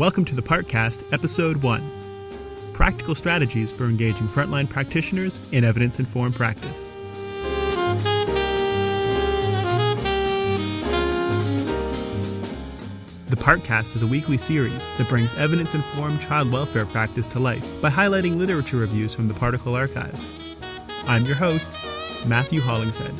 Welcome to the Partcast, Episode 1 Practical Strategies for Engaging Frontline Practitioners in Evidence Informed Practice. The Partcast is a weekly series that brings evidence informed child welfare practice to life by highlighting literature reviews from the Particle Archive. I'm your host, Matthew Hollingshead.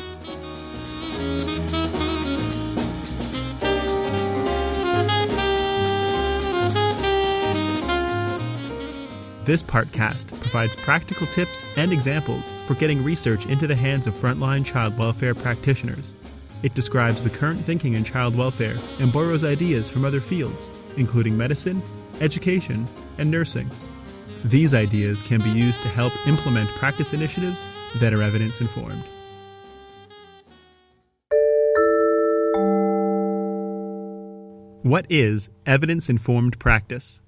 This Partcast provides practical tips and examples for getting research into the hands of frontline child welfare practitioners. It describes the current thinking in child welfare and borrows ideas from other fields, including medicine, education, and nursing. These ideas can be used to help implement practice initiatives that are evidence informed. What is evidence informed practice?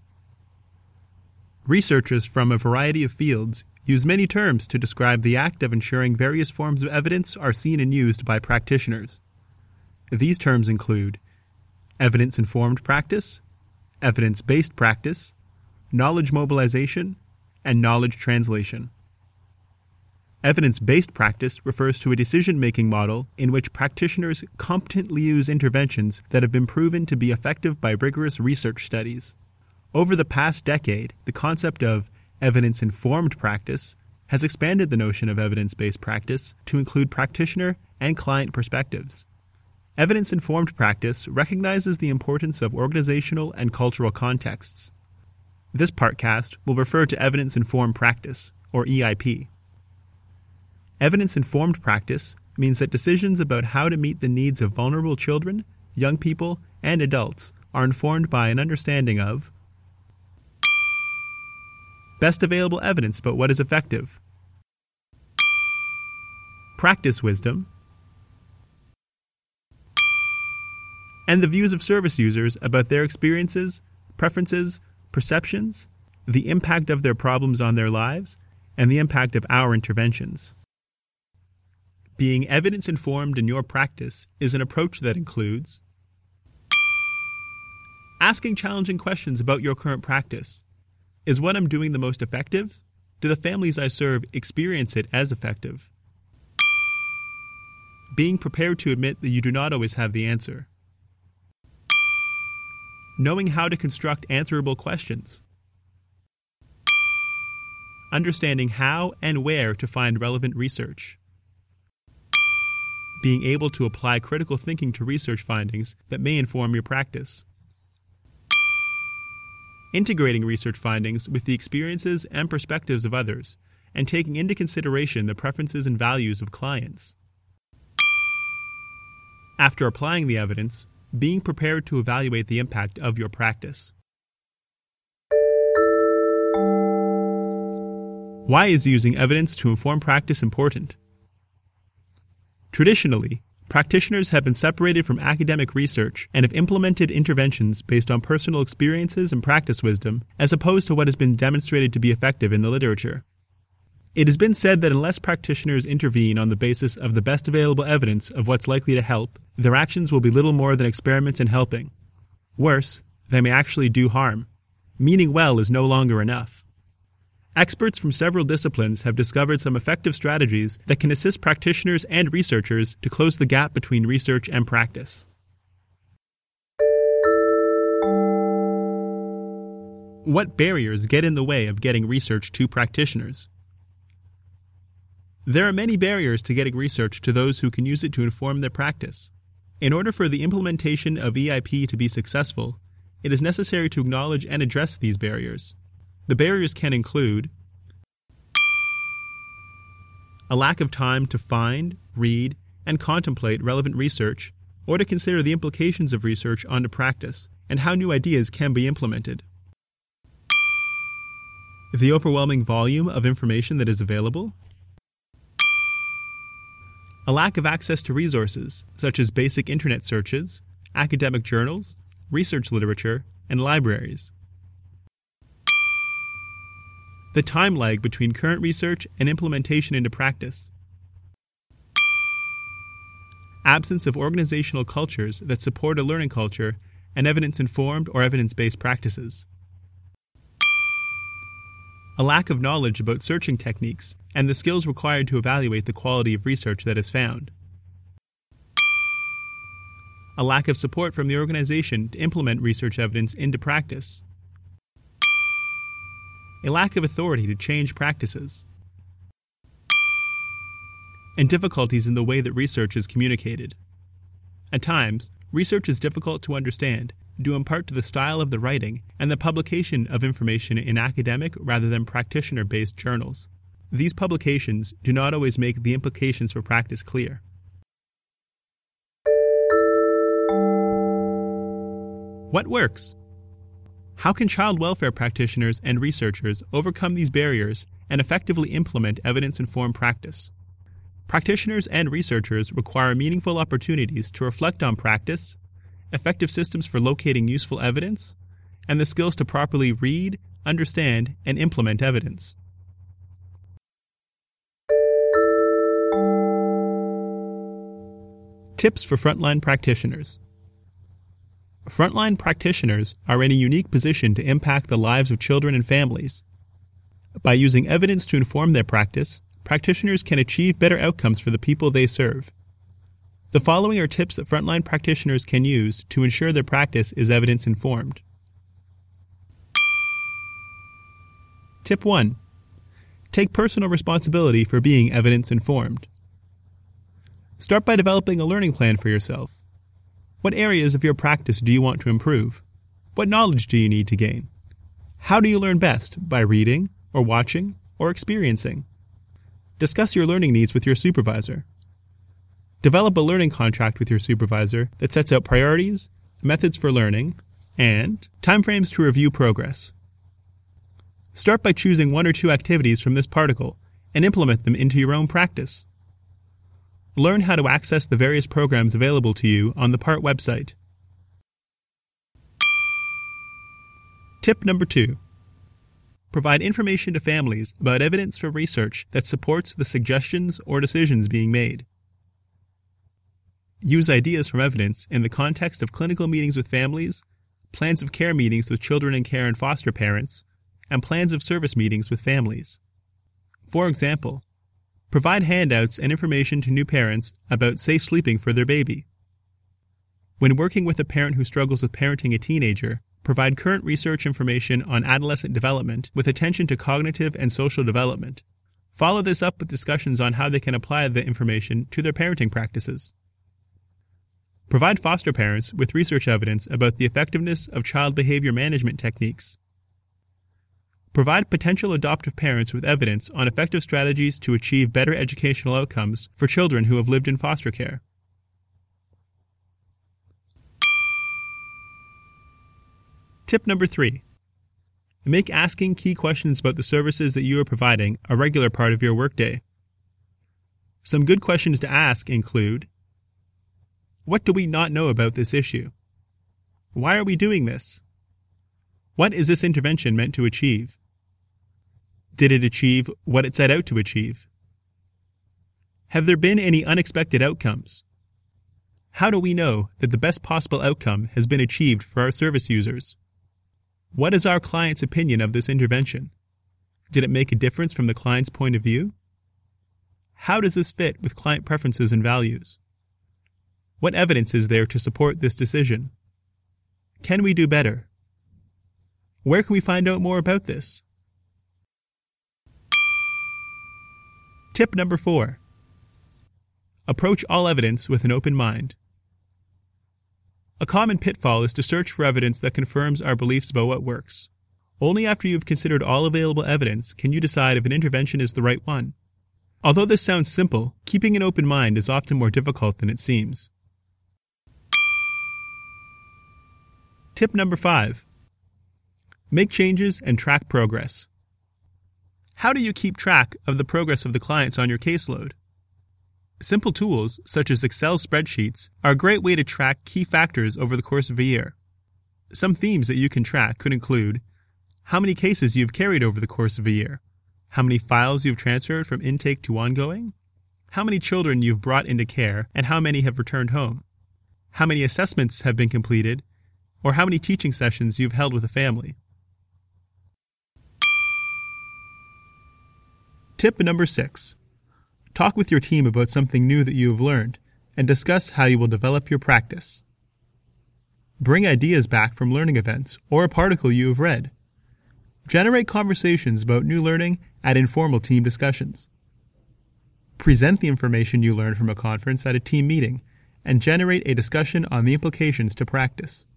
Researchers from a variety of fields use many terms to describe the act of ensuring various forms of evidence are seen and used by practitioners. These terms include evidence informed practice, evidence based practice, knowledge mobilization, and knowledge translation. Evidence based practice refers to a decision making model in which practitioners competently use interventions that have been proven to be effective by rigorous research studies. Over the past decade, the concept of evidence informed practice has expanded the notion of evidence based practice to include practitioner and client perspectives. Evidence informed practice recognizes the importance of organizational and cultural contexts. This partcast will refer to evidence informed practice, or EIP. Evidence informed practice means that decisions about how to meet the needs of vulnerable children, young people, and adults are informed by an understanding of best available evidence about what is effective, practice wisdom, and the views of service users about their experiences, preferences, perceptions, the impact of their problems on their lives, and the impact of our interventions. Being evidence informed in your practice is an approach that includes asking challenging questions about your current practice is what I'm doing the most effective? Do the families I serve experience it as effective? Being prepared to admit that you do not always have the answer. Knowing how to construct answerable questions. Understanding how and where to find relevant research. Being able to apply critical thinking to research findings that may inform your practice integrating research findings with the experiences and perspectives of others, and taking into consideration the preferences and values of clients. After applying the evidence, being prepared to evaluate the impact of your practice. Why is using evidence to inform practice important? Traditionally, Practitioners have been separated from academic research and have implemented interventions based on personal experiences and practice wisdom, as opposed to what has been demonstrated to be effective in the literature. It has been said that unless practitioners intervene on the basis of the best available evidence of what's likely to help, their actions will be little more than experiments in helping. Worse, they may actually do harm. Meaning well is no longer enough. Experts from several disciplines have discovered some effective strategies that can assist practitioners and researchers to close the gap between research and practice. What barriers get in the way of getting research to practitioners? There are many barriers to getting research to those who can use it to inform their practice. In order for the implementation of EIP to be successful, it is necessary to acknowledge and address these barriers. The barriers can include a lack of time to find, read, and contemplate relevant research, or to consider the implications of research onto practice and how new ideas can be implemented. The overwhelming volume of information that is available. A lack of access to resources, such as basic internet searches, academic journals, research literature, and libraries the time lag between current research and implementation into practice, absence of organizational cultures that support a learning culture and evidence informed or evidence based practices. A lack of knowledge about searching techniques and the skills required to evaluate the quality of research that is found. A lack of support from the organization to implement research evidence into practice. A lack of authority to change practices. And difficulties in the way that research is communicated. At times, research is difficult to understand due in part to the style of the writing and the publication of information in academic rather than practitioner based journals. These publications do not always make the implications for practice clear. What works? How can child welfare practitioners and researchers overcome these barriers and effectively implement evidence informed practice? Practitioners and researchers require meaningful opportunities to reflect on practice, effective systems for locating useful evidence, and the skills to properly read, understand, and implement evidence. Tips for frontline practitioners. Frontline practitioners are in a unique position to impact the lives of children and families. By using evidence to inform their practice, practitioners can achieve better outcomes for the people they serve. The following are tips that frontline practitioners can use to ensure their practice is evidence informed. Tip 1 Take personal responsibility for being evidence informed. Start by developing a learning plan for yourself. What areas of your practice do you want to improve? What knowledge do you need to gain? How do you learn best? By reading, or watching, or experiencing? Discuss your learning needs with your supervisor. Develop a learning contract with your supervisor that sets out priorities, methods for learning, and timeframes to review progress. Start by choosing one or two activities from this particle and implement them into your own practice. Learn how to access the various programs available to you on the PART website. Tip number two Provide information to families about evidence for research that supports the suggestions or decisions being made. Use ideas from evidence in the context of clinical meetings with families, plans of care meetings with children in care and foster parents, and plans of service meetings with families. For example, provide handouts and information to new parents about safe sleeping for their baby. When working with a parent who struggles with parenting a teenager, provide current research information on adolescent development with attention to cognitive and social development. Follow this up with discussions on how they can apply the information to their parenting practices. Provide foster parents with research evidence about the effectiveness of child behavior management techniques. Provide potential adoptive parents with evidence on effective strategies to achieve better educational outcomes for children who have lived in foster care. Tip number three Make asking key questions about the services that you are providing a regular part of your workday. Some good questions to ask include what do we not know about this issue? Why are we doing this? What is this intervention meant to achieve? Did it achieve what it set out to achieve? Have there been any unexpected outcomes? How do we know that the best possible outcome has been achieved for our service users? What is our client's opinion of this intervention? Did it make a difference from the client's point of view? How does this fit with client preferences and values? What evidence is there to support this decision? Can we do better? Where can we find out more about this? Tip number four Approach all evidence with an open mind. A common pitfall is to search for evidence that confirms our beliefs about what works. Only after you have considered all available evidence can you decide if an intervention is the right one. Although this sounds simple, keeping an open mind is often more difficult than it seems. Tip number five Make changes and track progress. How do you keep track of the progress of the clients on your caseload? Simple tools, such as Excel spreadsheets, are a great way to track key factors over the course of a year. Some themes that you can track could include how many cases you've carried over the course of a year, how many files you've transferred from intake to ongoing, how many children you've brought into care, and how many have returned home, how many assessments have been completed, or how many teaching sessions you've held with a family. Tip number six Talk with your team about something new that you have learned and discuss how you will develop your practice. Bring ideas back from learning events or a particle you have read. Generate conversations about new learning at informal team discussions. Present the information you learned from a conference at a team meeting and generate a discussion on the implications to practice.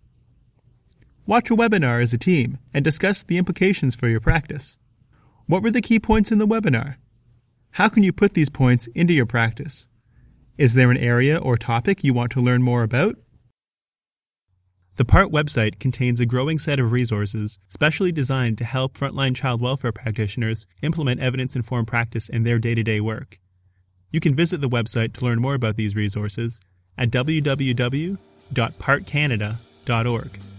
Watch a webinar as a team and discuss the implications for your practice. What were the key points in the webinar? How can you put these points into your practice? Is there an area or topic you want to learn more about? The PART website contains a growing set of resources specially designed to help frontline child welfare practitioners implement evidence informed practice in their day to day work. You can visit the website to learn more about these resources at www.partcanada.org.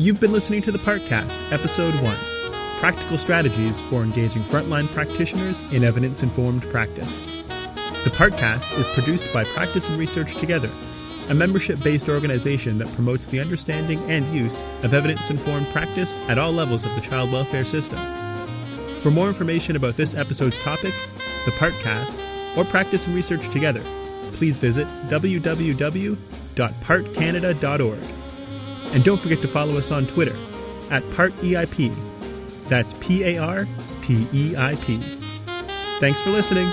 You've been listening to the Partcast, Episode 1 Practical Strategies for Engaging Frontline Practitioners in Evidence Informed Practice. The Partcast is produced by Practice and Research Together, a membership based organization that promotes the understanding and use of evidence informed practice at all levels of the child welfare system. For more information about this episode's topic, the Partcast, or Practice and Research Together, please visit www.partcanada.org. And don't forget to follow us on Twitter at Part EIP. That's P A R T E I P. Thanks for listening.